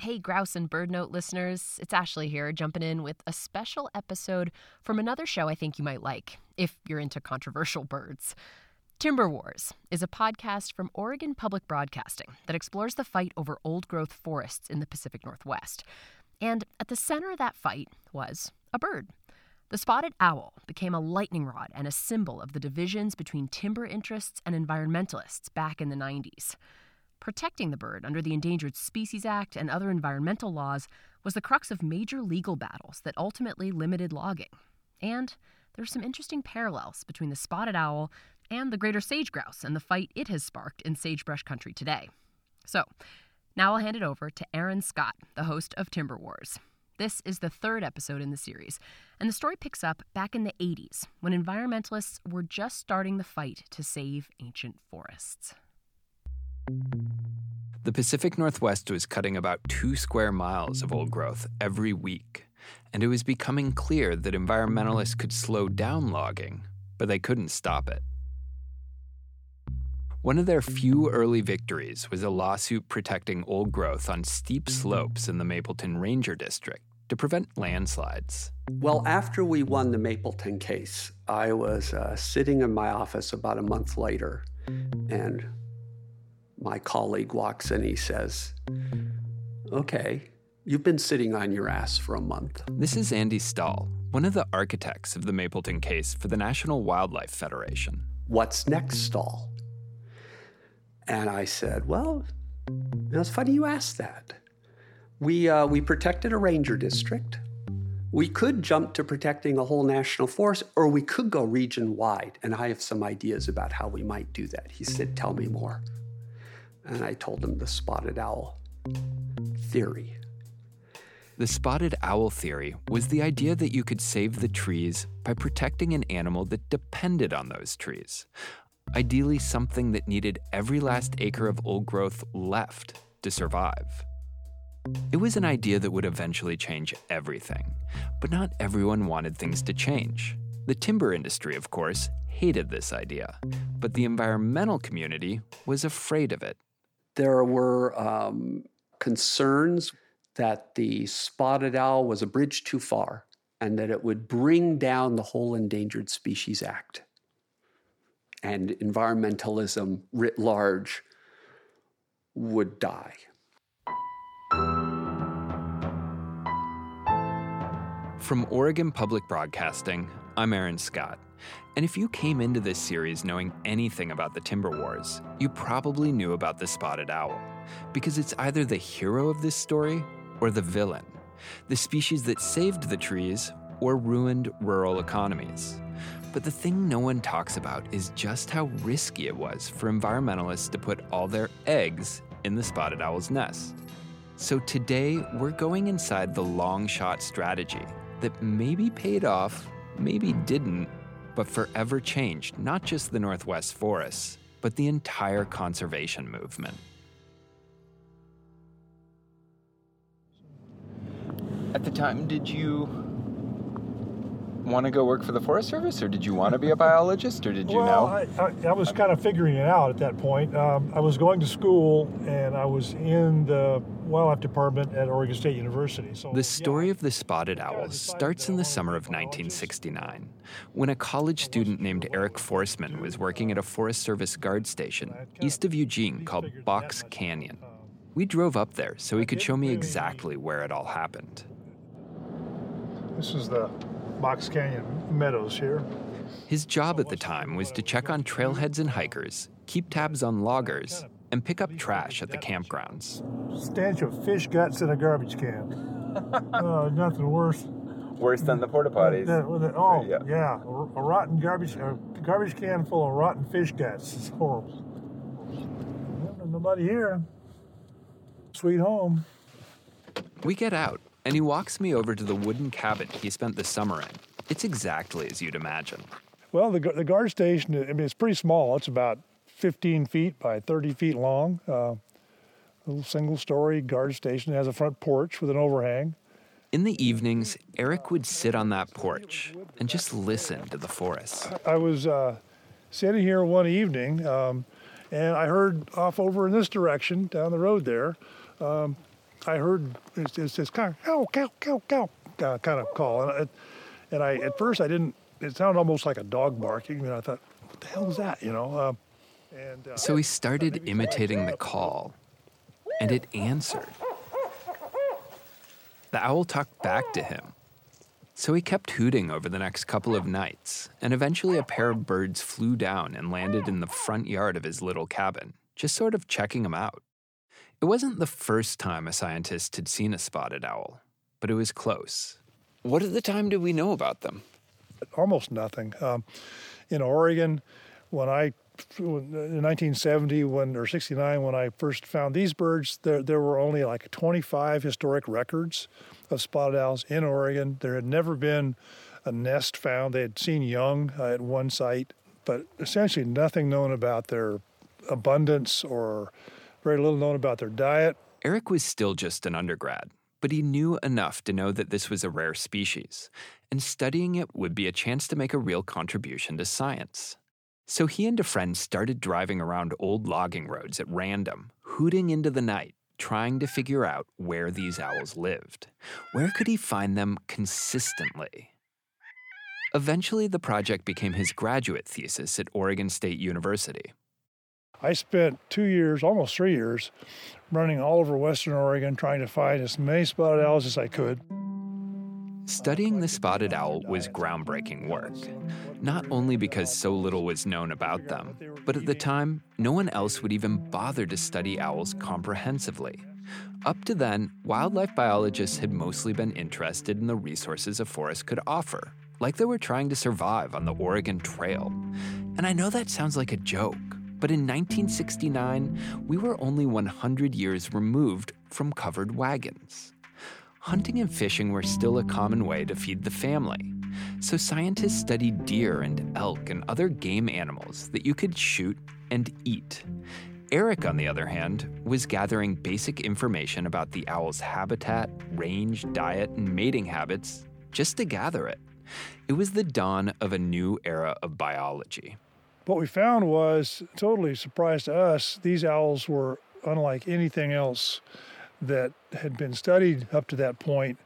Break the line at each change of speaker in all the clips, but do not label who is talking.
Hey, Grouse and BirdNote listeners, it's Ashley here, jumping in with a special episode from another show I think you might like, if you're into controversial birds. Timber Wars is a podcast from Oregon Public Broadcasting that explores the fight over old growth forests in the Pacific Northwest. And at the center of that fight was a bird. The spotted owl became a lightning rod and a symbol of the divisions between timber interests and environmentalists back in the 90s. Protecting the bird under the Endangered Species Act and other environmental laws was the crux of major legal battles that ultimately limited logging. And there are some interesting parallels between the spotted owl and the greater sage grouse and the fight it has sparked in sagebrush country today. So, now I'll hand it over to Aaron Scott, the host of Timber Wars. This is the third episode in the series, and the story picks up back in the 80s when environmentalists were just starting the fight to save ancient forests.
The Pacific Northwest was cutting about two square miles of old growth every week, and it was becoming clear that environmentalists could slow down logging, but they couldn't stop it. One of their few early victories was a lawsuit protecting old growth on steep slopes in the Mapleton Ranger District to prevent landslides.
Well, after we won the Mapleton case, I was uh, sitting in my office about a month later, and my colleague walks in. He says, Okay, you've been sitting on your ass for a month.
This is Andy Stahl, one of the architects of the Mapleton case for the National Wildlife Federation.
What's next, Stahl? And I said, Well, it's funny you asked that. We, uh, we protected a ranger district. We could jump to protecting a whole national forest, or we could go region wide. And I have some ideas about how we might do that. He said, Tell me more. And I told him the spotted owl theory.
The spotted owl theory was the idea that you could save the trees by protecting an animal that depended on those trees. Ideally, something that needed every last acre of old growth left to survive. It was an idea that would eventually change everything, but not everyone wanted things to change. The timber industry, of course, hated this idea, but the environmental community was afraid of it.
There were um, concerns that the spotted owl was a bridge too far and that it would bring down the whole Endangered Species Act. And environmentalism writ large would die.
From Oregon Public Broadcasting, I'm Aaron Scott. And if you came into this series knowing anything about the Timber Wars, you probably knew about the spotted owl, because it's either the hero of this story or the villain, the species that saved the trees or ruined rural economies. But the thing no one talks about is just how risky it was for environmentalists to put all their eggs in the spotted owl's nest. So today, we're going inside the long shot strategy that maybe paid off, maybe didn't, but forever changed not just the Northwest forests, but the entire conservation movement.
At the time, did you want to go work for the Forest Service, or did you want to be a biologist, or did you
well,
know?
I, I, I was kind of figuring it out at that point. Um, I was going to school, and I was in the wildlife department at Oregon State University. So
The story
yeah,
of the spotted owls starts in the summer of 1969, when a college student named Eric Forsman was working at a Forest Service guard station east of Eugene called Box Canyon. We drove up there so he could show me exactly where it all happened.
This is the Box Canyon Meadows here.
His job at the time was to check on trailheads and hikers, keep tabs on loggers, and pick up trash at the campgrounds.
Stench of fish guts in a garbage can. uh, nothing worse.
Worse than the porta potties.
That- that- oh,
Yeah.
yeah. A, a rotten garbage, a garbage can full of rotten fish guts. It's horrible. Nobody here. Sweet home.
We get out, and he walks me over to the wooden cabin he spent the summer in. It's exactly as you'd imagine.
Well, the, the guard station, I mean, it's pretty small. It's about 15 feet by 30 feet long. Uh, little single story guard station. It has a front porch with an overhang.
In the evenings, Eric would sit on that porch and just listen to the forest.
I was uh, sitting here one evening um, and I heard off over in this direction down the road there um, I heard it's, it's this kind of cow, cow, cow, cow uh, kind of call. And, I, and I, at first, I didn't, it sounded almost like a dog barking. And I thought, what the hell is that, you know? Uh,
and, uh, so he started imitating the call, and it answered. The owl talked back to him. So he kept hooting over the next couple of nights, and eventually a pair of birds flew down and landed in the front yard of his little cabin, just sort of checking him out. It wasn't the first time a scientist had seen a spotted owl, but it was close. What at the time did we know about them?
Almost nothing. Um, in Oregon, when I in 1970 when or 69 when I first found these birds, there there were only like 25 historic records of spotted owls in Oregon. There had never been a nest found. They had seen young uh, at one site, but essentially nothing known about their abundance or very little known about their diet.
Eric was still just an undergrad, but he knew enough to know that this was a rare species, and studying it would be a chance to make a real contribution to science. So he and a friend started driving around old logging roads at random, hooting into the night, trying to figure out where these owls lived. Where could he find them consistently? Eventually, the project became his graduate thesis at Oregon State University.
I spent two years, almost three years, running all over Western Oregon trying to find as many spotted owls as I could.
Studying the spotted owl was groundbreaking work, not only because so little was known about them, but at the time, no one else would even bother to study owls comprehensively. Up to then, wildlife biologists had mostly been interested in the resources a forest could offer, like they were trying to survive on the Oregon Trail. And I know that sounds like a joke, but in 1969, we were only 100 years removed from covered wagons hunting and fishing were still a common way to feed the family. So scientists studied deer and elk and other game animals that you could shoot and eat. Eric, on the other hand, was gathering basic information about the owl's habitat, range, diet, and mating habits just to gather it. It was the dawn of a new era of biology.
What we found was totally surprise to us. These owls were unlike anything else that had been studied up to that point.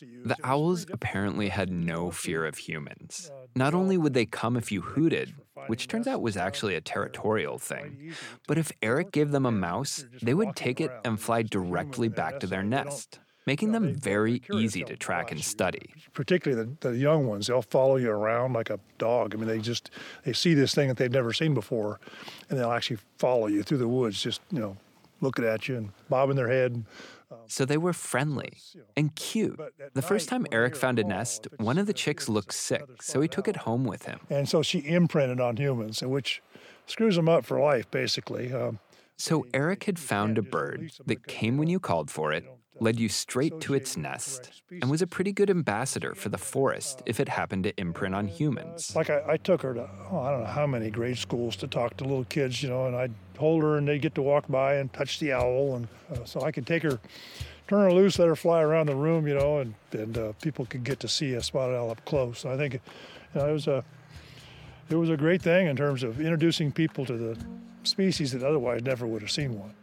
The owls apparently had no fear of humans. Not only would they come if you hooted, which turns out was actually a territorial thing, but if Eric gave them a mouse, they would take it and fly directly back to their nest, making them very easy to track and study.
Particularly the, the young ones, they'll follow you around like a dog. I mean, they just they see this thing that they've never seen before, and they'll actually follow you through the woods, just you know, looking at you and bobbing their head.
So they were friendly and cute. The first time Eric found a nest, one of the chicks looked sick, so he took it home with him.
And so she imprinted on humans, which screws them up for life, basically. Um,
so Eric had found a bird that came when you called for it, led you straight to its nest, and was a pretty good ambassador for the forest if it happened to imprint on humans.
Like I, I took her to, oh, I don't know how many grade schools to talk to little kids, you know, and I'd hold her and they'd get to walk by and touch the owl. And uh, so I could take her, turn her loose, let her fly around the room, you know, and, and uh, people could get to see a spotted owl up close. I think you know, it was a it was a great thing in terms of introducing people to the species that otherwise never would have seen one.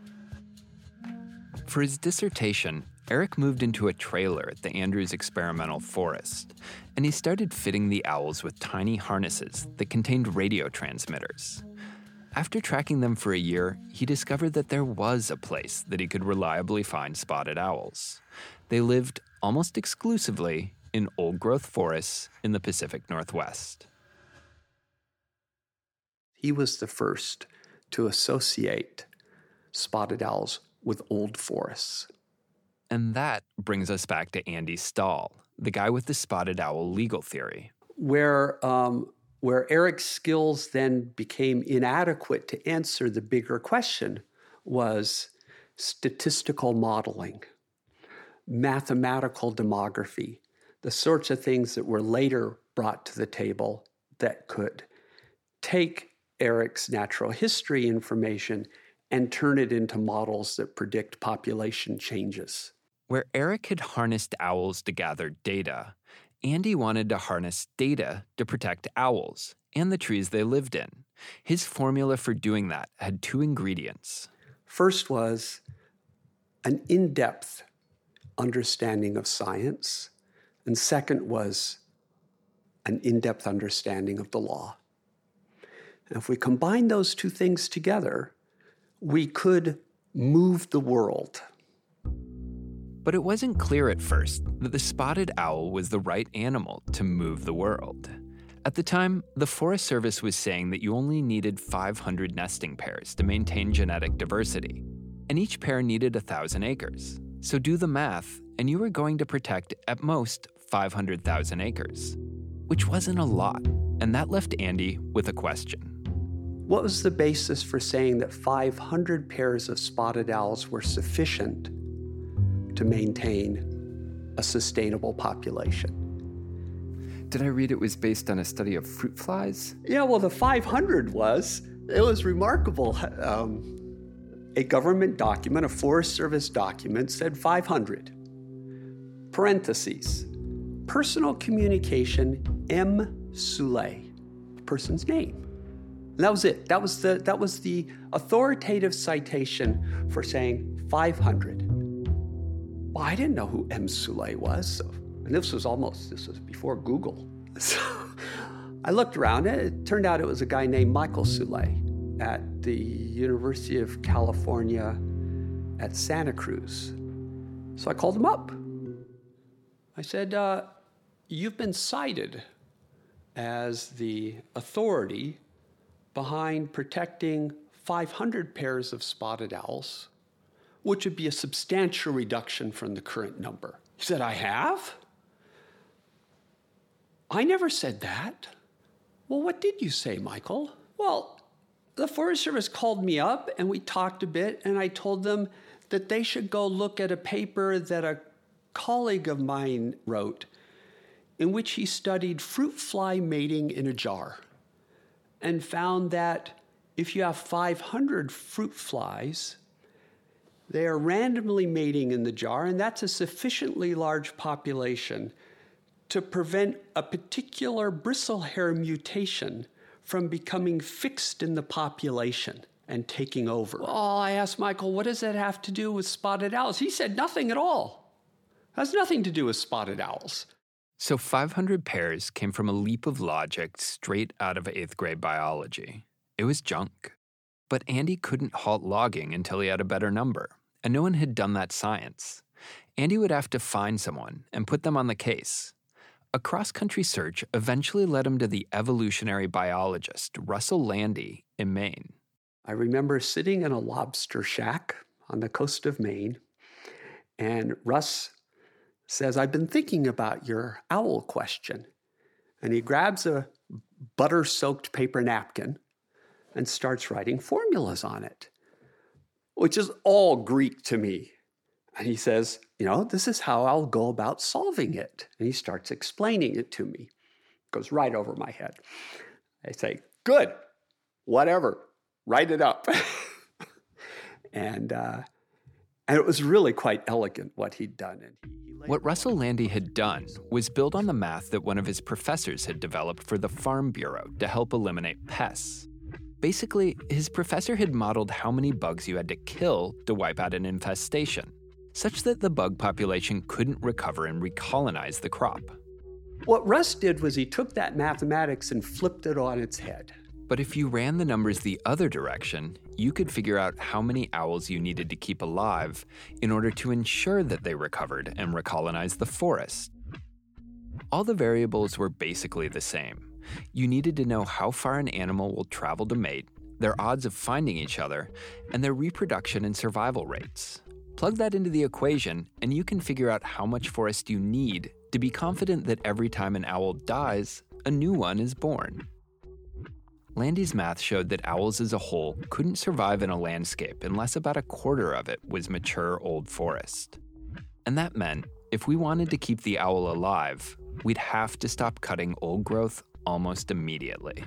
For his dissertation, Eric moved into a trailer at the Andrews Experimental Forest, and he started fitting the owls with tiny harnesses that contained radio transmitters. After tracking them for a year, he discovered that there was a place that he could reliably find spotted owls. They lived almost exclusively in old growth forests in the Pacific Northwest.
He was the first to associate spotted owls with old forests.
And that brings us back to Andy Stahl, the guy with the spotted owl legal theory.
Where, um, where Eric's skills then became inadequate to answer the bigger question was statistical modeling, mathematical demography, the sorts of things that were later brought to the table that could take Eric's natural history information and turn it into models that predict population changes.
Where Eric had harnessed owls to gather data, Andy wanted to harness data to protect owls and the trees they lived in. His formula for doing that had two ingredients.
First was an in depth understanding of science, and second was an in depth understanding of the law. And if we combine those two things together, we could move the world.
But it wasn't clear at first that the spotted owl was the right animal to move the world. At the time, the Forest Service was saying that you only needed 500 nesting pairs to maintain genetic diversity, and each pair needed 1,000 acres. So do the math, and you were going to protect at most 500,000 acres, which wasn't a lot, and that left Andy with a question.
What was the basis for saying that 500 pairs of spotted owls were sufficient to maintain a sustainable population?
Did I read it was based on a study of fruit flies?
Yeah, well, the 500 was. It was remarkable. Um, a government document, a Forest Service document, said 500. Parentheses. Personal communication M. Soule, the person's name. And that was it. That was the that was the authoritative citation for saying 500. Well, I didn't know who M. Soule was. So and this was almost, this was before Google. So I looked around and it turned out it was a guy named Michael Soule at the University of California at Santa Cruz. So I called him up. I said, uh, You've been cited as the authority behind protecting 500 pairs of spotted owls, which would be a substantial reduction from the current number. He said, I have? I never said that. Well, what did you say, Michael? Well, the Forest Service called me up and we talked a bit, and I told them that they should go look at a paper that a colleague of mine wrote in which he studied fruit fly mating in a jar and found that if you have 500 fruit flies, they are randomly mating in the jar, and that's a sufficiently large population to prevent a particular bristle hair mutation from becoming fixed in the population and taking over. Well, I asked Michael, what does that have to do with spotted owls? He said nothing at all. It has nothing to do with spotted owls.
So 500 pairs came from a leap of logic straight out of eighth grade biology. It was junk. But Andy couldn't halt logging until he had a better number, and no one had done that science. Andy would have to find someone and put them on the case, a cross country search eventually led him to the evolutionary biologist Russell Lande in Maine.
I remember sitting in a lobster shack on the coast of Maine, and Russ says, I've been thinking about your owl question. And he grabs a butter soaked paper napkin and starts writing formulas on it, which is all Greek to me. And he says, You know, this is how I'll go about solving it. And he starts explaining it to me. It goes right over my head. I say, Good, whatever, write it up. and, uh, and it was really quite elegant what he'd done. And he,
what Russell Lande had done was build on the math that one of his professors had developed for the Farm Bureau to help eliminate pests. Basically, his professor had modeled how many bugs you had to kill to wipe out an infestation such that the bug population couldn't recover and recolonize the crop.
What Russ did was he took that mathematics and flipped it on its head.
But if you ran the numbers the other direction, you could figure out how many owls you needed to keep alive in order to ensure that they recovered and recolonized the forest. All the variables were basically the same. You needed to know how far an animal will travel to mate, their odds of finding each other, and their reproduction and survival rates. Plug that into the equation, and you can figure out how much forest you need to be confident that every time an owl dies, a new one is born. Lande's math showed that owls as a whole couldn't survive in a landscape unless about a quarter of it was mature old forest. And that meant if we wanted to keep the owl alive, we'd have to stop cutting old growth almost immediately.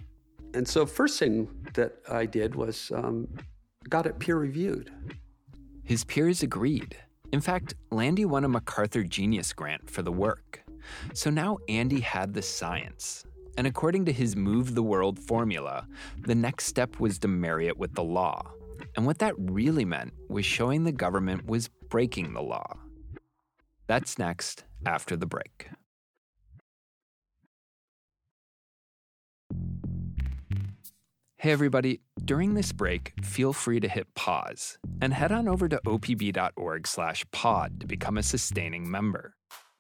And so, first thing that I did was um, got it peer reviewed.
His peers agreed. In fact, Lande won a MacArthur Genius Grant for the work. So now Andy had the science. And according to his Move the World formula, the next step was to marry it with the law. And what that really meant was showing the government was breaking the law. That's next after the break. Hey everybody, during this break, feel free to hit pause and head on over to opb.org slash pod to become a sustaining member.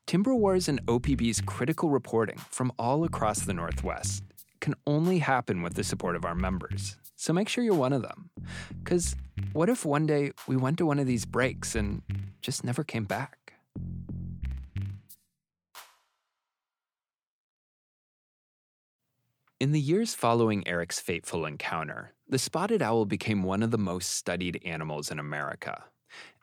Timber Wars and OPB's critical reporting from all across the Northwest can only happen with the support of our members. So make sure you're one of them. Cuz what if one day we went to one of these breaks and just never came back? In the years following Eric's fateful encounter, the spotted owl became one of the most studied animals in America.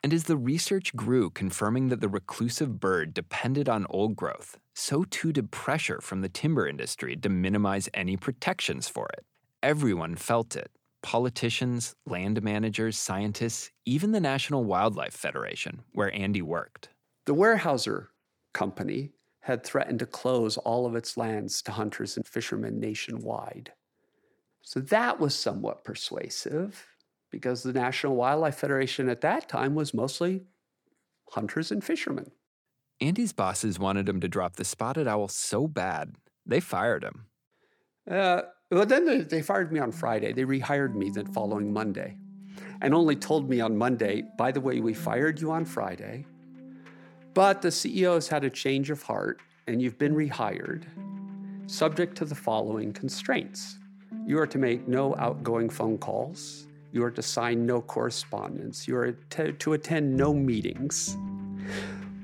And as the research grew confirming that the reclusive bird depended on old growth, so too did pressure from the timber industry to minimize any protections for it. Everyone felt it politicians, land managers, scientists, even the National Wildlife Federation, where Andy worked.
The Weyerhaeuser Company had threatened to close all of its lands to hunters and fishermen nationwide. So that was somewhat persuasive because the National Wildlife Federation at that time was mostly hunters and fishermen.
Andy's bosses wanted him to drop the spotted owl so bad, they fired him.
Uh, well, then they, they fired me on Friday. They rehired me the following Monday and only told me on Monday, by the way, we fired you on Friday but the CEO has had a change of heart and you've been rehired, subject to the following constraints. You are to make no outgoing phone calls. You are to sign no correspondence. You are to, attend no meetings.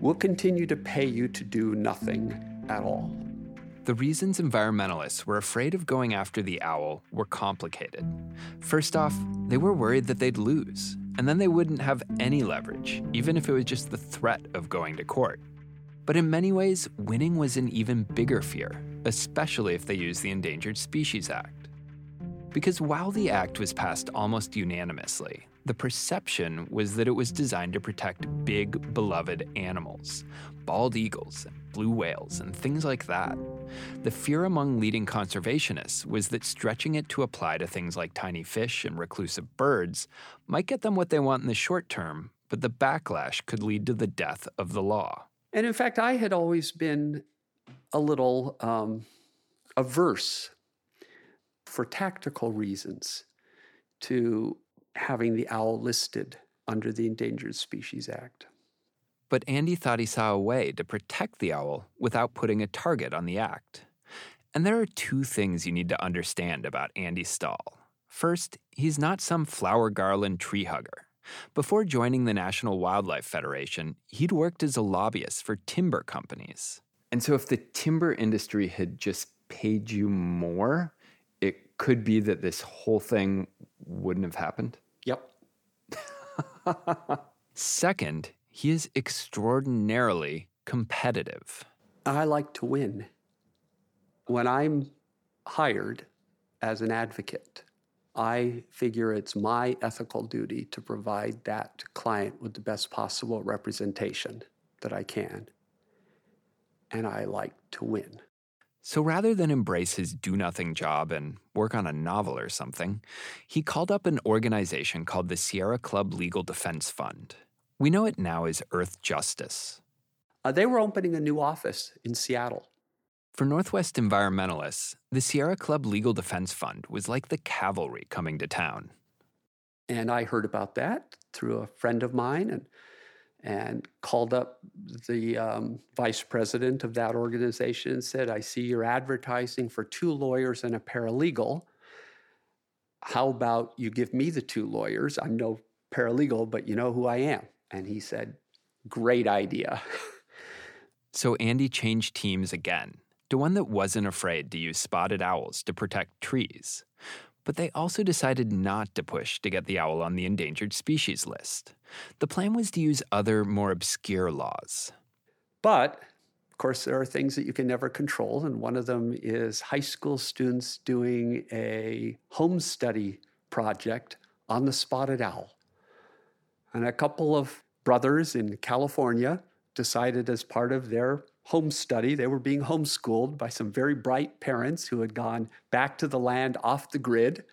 We'll continue to pay you to do nothing at all.
The reasons environmentalists were afraid of going after the owl were complicated. First off, they were worried that they'd lose, and then they wouldn't have any leverage, even if it was just the threat of going to court. But in many ways, winning was an even bigger fear, especially if they used the Endangered Species Act. Because while the act was passed almost unanimously, the perception was that it was designed to protect big, beloved animals bald eagles, and blue whales, and things like that. The fear among leading conservationists was that stretching it to apply to things like tiny fish and reclusive birds might get them what they want in the short term, but the backlash could lead to the death of the law.
And in fact, I had always been a little um, averse for tactical reasons to having the owl listed under the Endangered Species Act.
But Andy thought he saw a way to protect the owl without putting a target on the act. And there are two things you need to understand about Andy Stahl. First, he's not some flower garland tree hugger. Before joining the National Wildlife Federation, he'd worked as a lobbyist for timber companies. And so, if the timber industry had just paid you more, it could be that this whole thing wouldn't have happened?
Yep.
Second, he is extraordinarily competitive.
I like to win. When I'm hired as an advocate, I figure it's my ethical duty to provide that client with the best possible representation that I can. And I like to win.
So rather than embrace his do nothing job and work on a novel or something, he called up an organization called the Sierra Club Legal Defense Fund. We know it now as Earthjustice.
Uh, they were opening a new office in Seattle.
For Northwest environmentalists, the Sierra Club Legal Defense Fund was like the cavalry coming to town.
And I heard about that through a friend of mine and and called up the um, vice president of that organization and said, I see you're advertising for two lawyers and a paralegal. How about you give me the two lawyers? I'm no paralegal, but you know who I am. And he said, Great idea.
so Andy changed teams again to one that wasn't afraid to use spotted owls to protect trees. But they also decided not to push to get the owl on the endangered species list. The plan was to use other, more obscure laws.
But, of course, there are things that you can never control, and one of them is high school students doing a home study project on the spotted owl. And a couple of brothers in California decided, as part of their home study. They were being homeschooled by some very bright parents who had gone back to the land off the grid.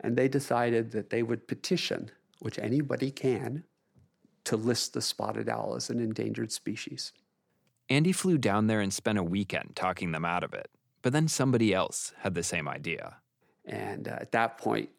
And they decided that they would petition, which anybody can, to list the spotted owl as an endangered species.
Andy flew down there and spent a weekend talking them out of it. But then somebody else had the same idea.
And uh, at that point,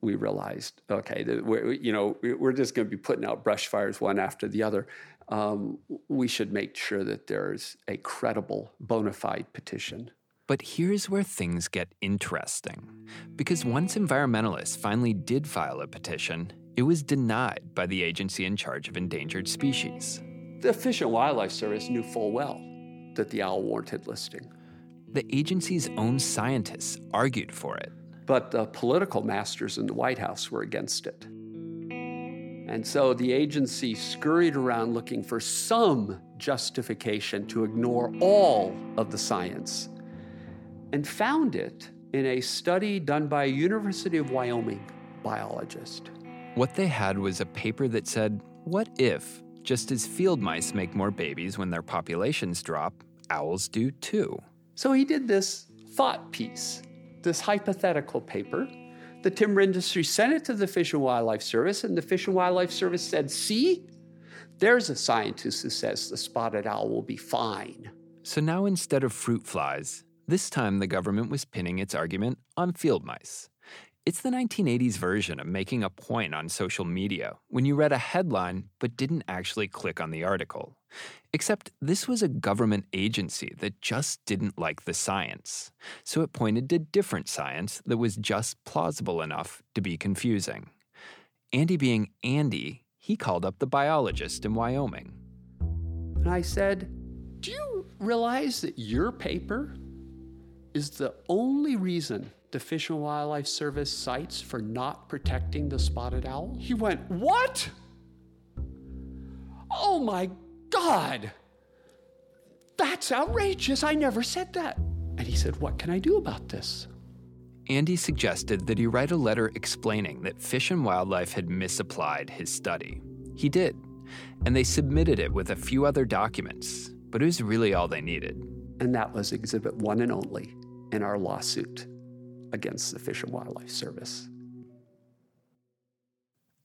we realized, okay, we're, you know, we're just going to be putting out brush fires one after the other. Um, we should make sure that there's a credible, bona fide petition.
But here's where things get interesting. Because once environmentalists finally did file a petition, it was denied by the agency in charge of endangered species.
The Fish and Wildlife Service knew full well that the owl warranted listing.
The agency's own scientists argued for it.
But the political masters in the White House were against it. And so the agency scurried around looking for some justification to ignore all of the science and found it in a study done by a University of Wyoming biologist.
What they had was a paper that said, What if, just as field mice make more babies when their populations drop, owls do too?
So he did this thought piece this hypothetical paper. The timber industry sent it to the Fish and Wildlife Service, and the Fish and Wildlife Service said, See, there's a scientist who says the spotted owl will be fine.
So now instead of fruit flies, this time the government was pinning its argument on field mice. It's the 1980s version of making a point on social media when you read a headline but didn't actually click on the article. Except this was a government agency that just didn't like the science, so it pointed to different science that was just plausible enough to be confusing. Andy being Andy, he called up the biologist in Wyoming.
And I said, Do you realize that your paper is the only reason the Fish and Wildlife Service cites for not protecting the spotted owl? He went, What? Oh my God, that's outrageous. I never said that. And he said, What can I do about this?
Andy suggested that he write a letter explaining that Fish and Wildlife had misapplied his study. He did, and they submitted it with a few other documents, but it was really all they needed.
And that was exhibit one and only in our lawsuit against the Fish and Wildlife Service.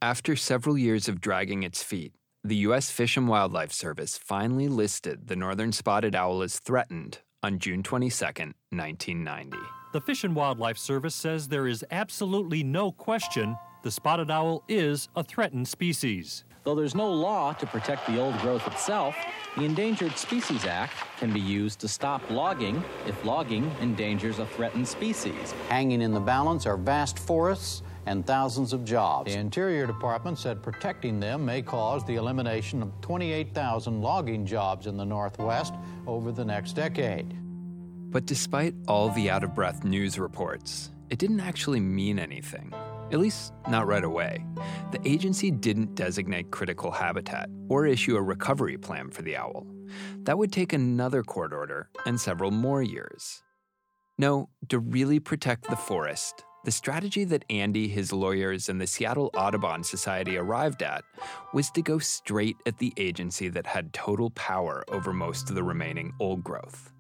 After several years of dragging its feet, the U.S. Fish and Wildlife Service finally listed the northern spotted owl as threatened on June 22, 1990.
The Fish and Wildlife Service says there is absolutely no question the spotted owl is a threatened species.
Though there's no law to protect the old growth itself, the Endangered Species Act can be used to stop logging if logging endangers a threatened species.
Hanging in the balance are vast forests and thousands of jobs. The Interior Department said protecting them may cause the elimination of 28,000 logging jobs in the Northwest over the next decade.
But despite all the out of breath news reports, it didn't actually mean anything. At least, not right away. The agency didn't designate critical habitat or issue a recovery plan for the owl. That would take another court order and several more years. No, to really protect the forest, the strategy that Andy, his lawyers, and the Seattle Audubon Society arrived at was to go straight at the agency that had total power over most of the remaining old growth.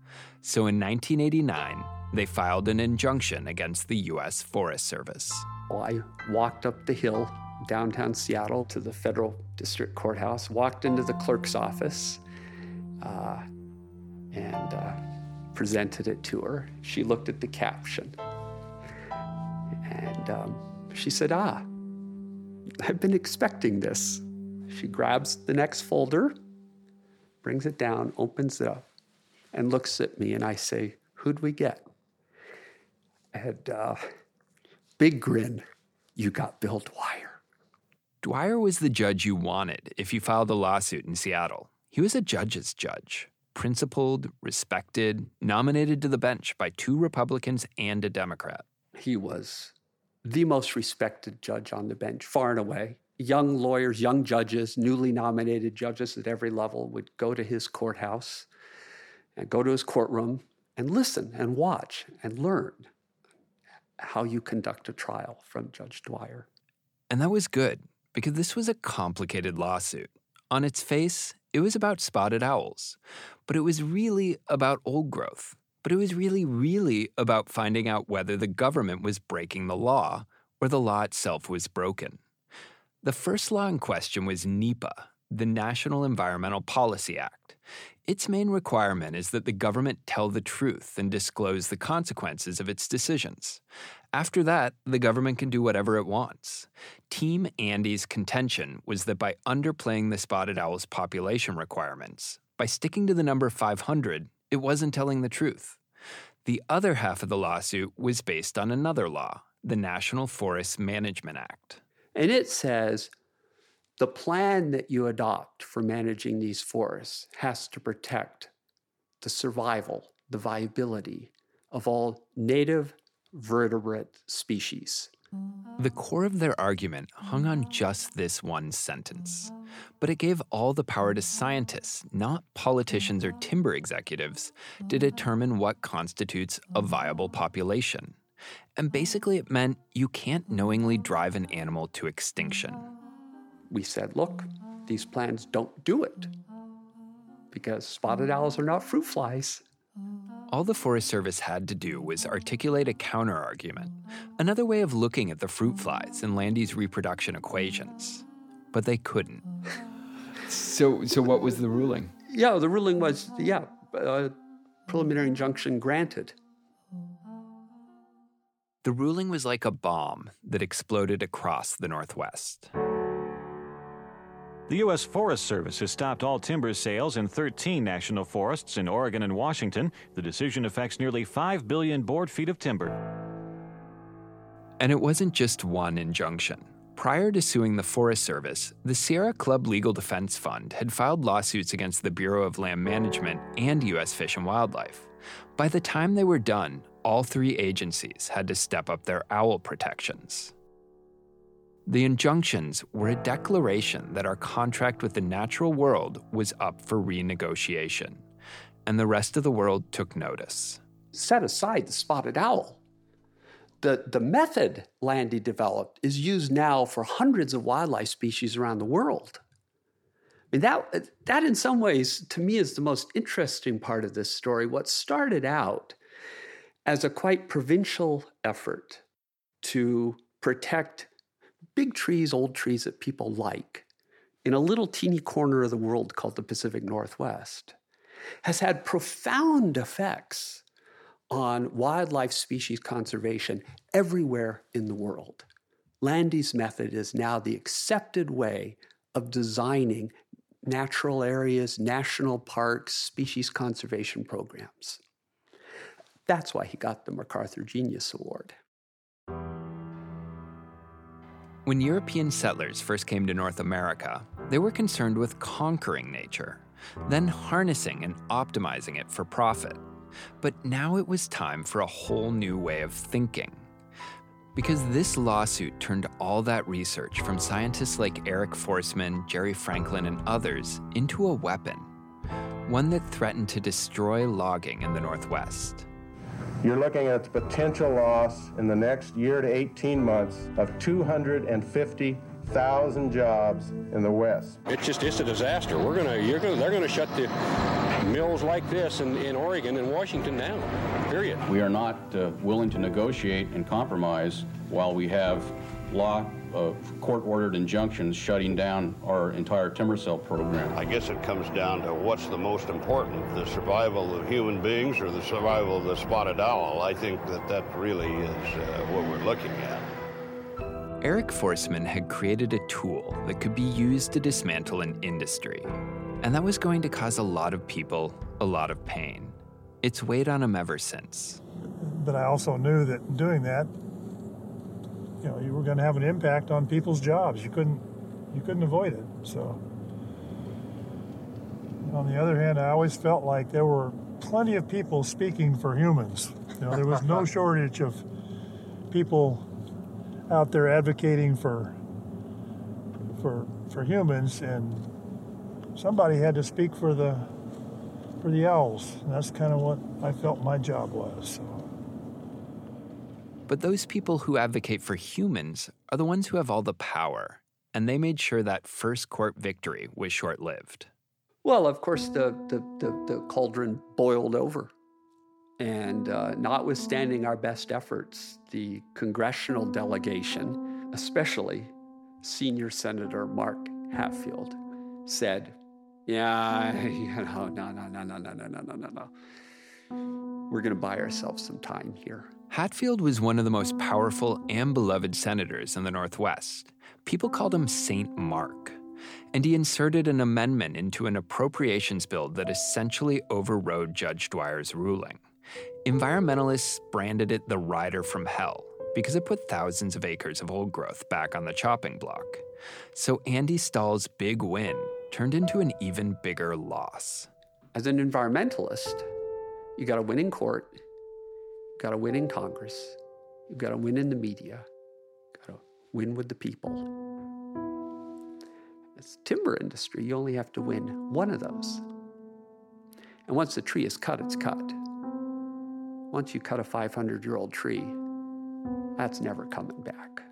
So in 1989, they filed an injunction against the U.S. Forest Service.
Well, I walked up the hill downtown Seattle to the federal district courthouse, walked into the clerk's office, uh, and uh, presented it to her. She looked at the caption. And um, she said, Ah, I've been expecting this. She grabs the next folder, brings it down, opens it up, and looks at me. And I say, Who'd we get? And uh, big grin, you got Bill Dwyer.
Dwyer was the judge you wanted if you filed a lawsuit in Seattle. He was a judge's judge, principled, respected, nominated to the bench by two Republicans and a Democrat.
He was the most respected judge on the bench, far and away. Young lawyers, young judges, newly nominated judges at every level would go to his courthouse and go to his courtroom and listen and watch and learn how you conduct a trial from Judge Dwyer.
And that was good because this was a complicated lawsuit. On its face, it was about spotted owls, but it was really about old growth. But it was really, really about finding out whether the government was breaking the law or the law itself was broken. The first law in question was NEPA, the National Environmental Policy Act. Its main requirement is that the government tell the truth and disclose the consequences of its decisions. After that, the government can do whatever it wants. Team Andy's contention was that by underplaying the spotted owl's population requirements, by sticking to the number 500, it wasn't telling the truth. The other half of the lawsuit was based on another law, the National Forest Management Act.
And it says the plan that you adopt for managing these forests has to protect the survival, the viability of all native vertebrate species.
The core of their argument hung on just this one sentence. But it gave all the power to scientists, not politicians or timber executives, to determine what constitutes a viable population. And basically, it meant you can't knowingly drive an animal to extinction.
We said, look, these plans don't do it because spotted owls are not fruit flies.
All the Forest Service had to do was articulate a counterargument, another way of looking at the fruit flies in Lande's reproduction equations. But they couldn't.
So, so what was the ruling?
Yeah, the ruling was, yeah, uh, preliminary injunction granted.
The ruling was like a bomb that exploded across the Northwest.
The U.S. Forest Service has stopped all timber sales in 13 national forests in Oregon and Washington. The decision affects nearly 5 billion board feet of timber.
And it wasn't just one injunction. Prior to suing the Forest Service, the Sierra Club Legal Defense Fund had filed lawsuits against the Bureau of Land Management and U.S. Fish and Wildlife. By the time they were done, all three agencies had to step up their owl protections. The injunctions were a declaration that our contract with the natural world was up for renegotiation, and the rest of the world took notice.
Set aside the spotted owl. The, the method Lande developed is used now for hundreds of wildlife species around the world. I mean, that, that in some ways, to me, is the most interesting part of this story. What started out as a quite provincial effort to protect big trees, old trees that people like, in a little teeny corner of the world called the Pacific Northwest, has had profound effects on wildlife species conservation everywhere in the world. Lande's method is now the accepted way of designing natural areas, national parks, species conservation programs. That's why he got the MacArthur Genius Award.
When European settlers first came to North America, they were concerned with conquering nature, then harnessing and optimizing it for profit. But now it was time for a whole new way of thinking. Because this lawsuit turned all that research from scientists like Eric Forsman, Jerry Franklin, and others into a weapon, one that threatened to destroy logging in the Northwest.
You're looking at the potential loss in the next year to 18 months of 250,000 jobs in the West.
It's just it's a disaster. We're gonna you're gonna they're gonna shut the mills like this in, in Oregon and Washington down. Period.
We are not uh, willing to negotiate and compromise while we have law of court-ordered injunctions shutting down our entire timber sale program.
I guess it comes down to what's the most important, the survival of human beings or the survival of the spotted owl. I think that that really is uh, what we're looking at.
Eric Forsman had created a tool that could be used to dismantle an industry. And that was going to cause a lot of people a lot of pain. It's weighed on him ever since.
But I also knew that doing that you know you were going to have an impact on people's jobs. You couldn't you couldn't avoid it. So on the other hand, I always felt like there were plenty of people speaking for humans. You know, there was no shortage of people out there advocating for for for humans, and somebody had to speak for the for the owls. And that's kind of what I felt my job was. So.
But those people who advocate for humans are the ones who have all the power, and they made sure that first court victory was short lived.
Well, of course, the, the, the, the cauldron boiled over. And uh, notwithstanding our best efforts, the congressional delegation, especially senior Senator Mark Hatfield, said, yeah, you know, no, no, no, no, no, no, no, no, no, no. We're going to buy ourselves some time here.
Hatfield was one of the most powerful and beloved senators in the Northwest. People called him Saint Mark. And he inserted an amendment into an appropriations bill that essentially overrode Judge Dwyer's ruling. Environmentalists branded it the rider from hell because it put thousands of acres of old growth back on the chopping block. So Andy Stahl's big win turned into an even bigger loss.
As an environmentalist, you got to win in court, got to win in Congress, You've got to win in the media, You've got to win with the people. It's timber industry, you only have to win one of those. And once the tree is cut, it's cut. Once you cut a 500 year old tree, that's never coming back.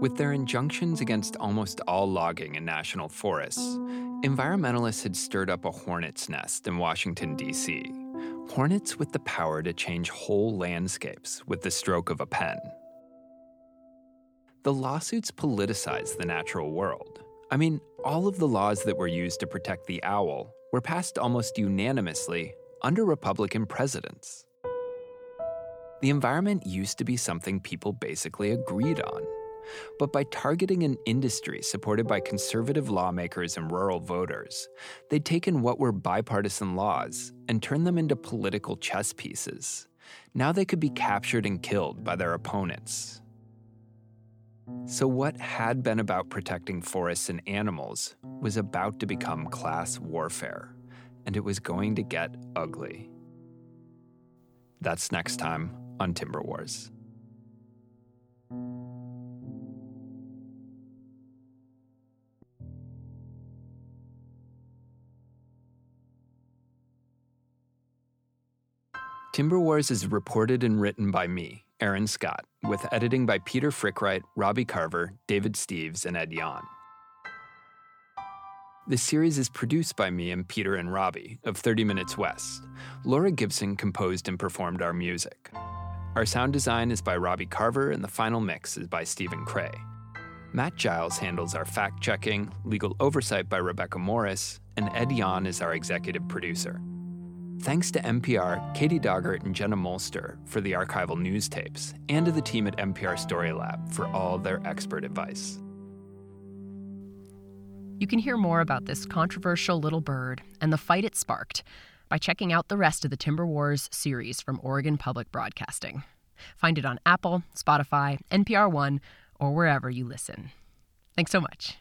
With their injunctions against almost all logging in national forests, environmentalists had stirred up a hornet's nest in Washington, D.C. Hornets with the power to change whole landscapes with the stroke of a pen. The lawsuits politicized the natural world. I mean, all of the laws that were used to protect the owl were passed almost unanimously under Republican presidents. The environment used to be something people basically agreed on. But by targeting an industry supported by conservative lawmakers and rural voters, they'd taken what were bipartisan laws and turned them into political chess pieces. Now they could be captured and killed by their opponents. So, what had been about protecting forests and animals was about to become class warfare, and it was going to get ugly. That's next time on Timber Wars. Timber Wars is reported and written by me, Aaron Scott, with editing by Peter Frick-Wright, Robbie Carver, David Steves, and Ed Jahn. The series is produced by me and Peter and Robbie of 30 Minutes West. Laura Gibson composed and performed our music. Our sound design is by Robbie Carver, and the final mix is by Stephen Cray. Matt Giles handles our fact checking, legal oversight by Rebecca Morris, and Ed Jahn is our executive producer. Thanks to NPR, Katie Daugert, and Jenna Molster for the archival news tapes, and to the team at NPR Story Lab for all their expert advice.
You can hear more about this controversial little bird and the fight it sparked by checking out the rest of the Timber Wars series from Oregon Public Broadcasting. Find it on Apple, Spotify, NPR One, or wherever you listen. Thanks so much.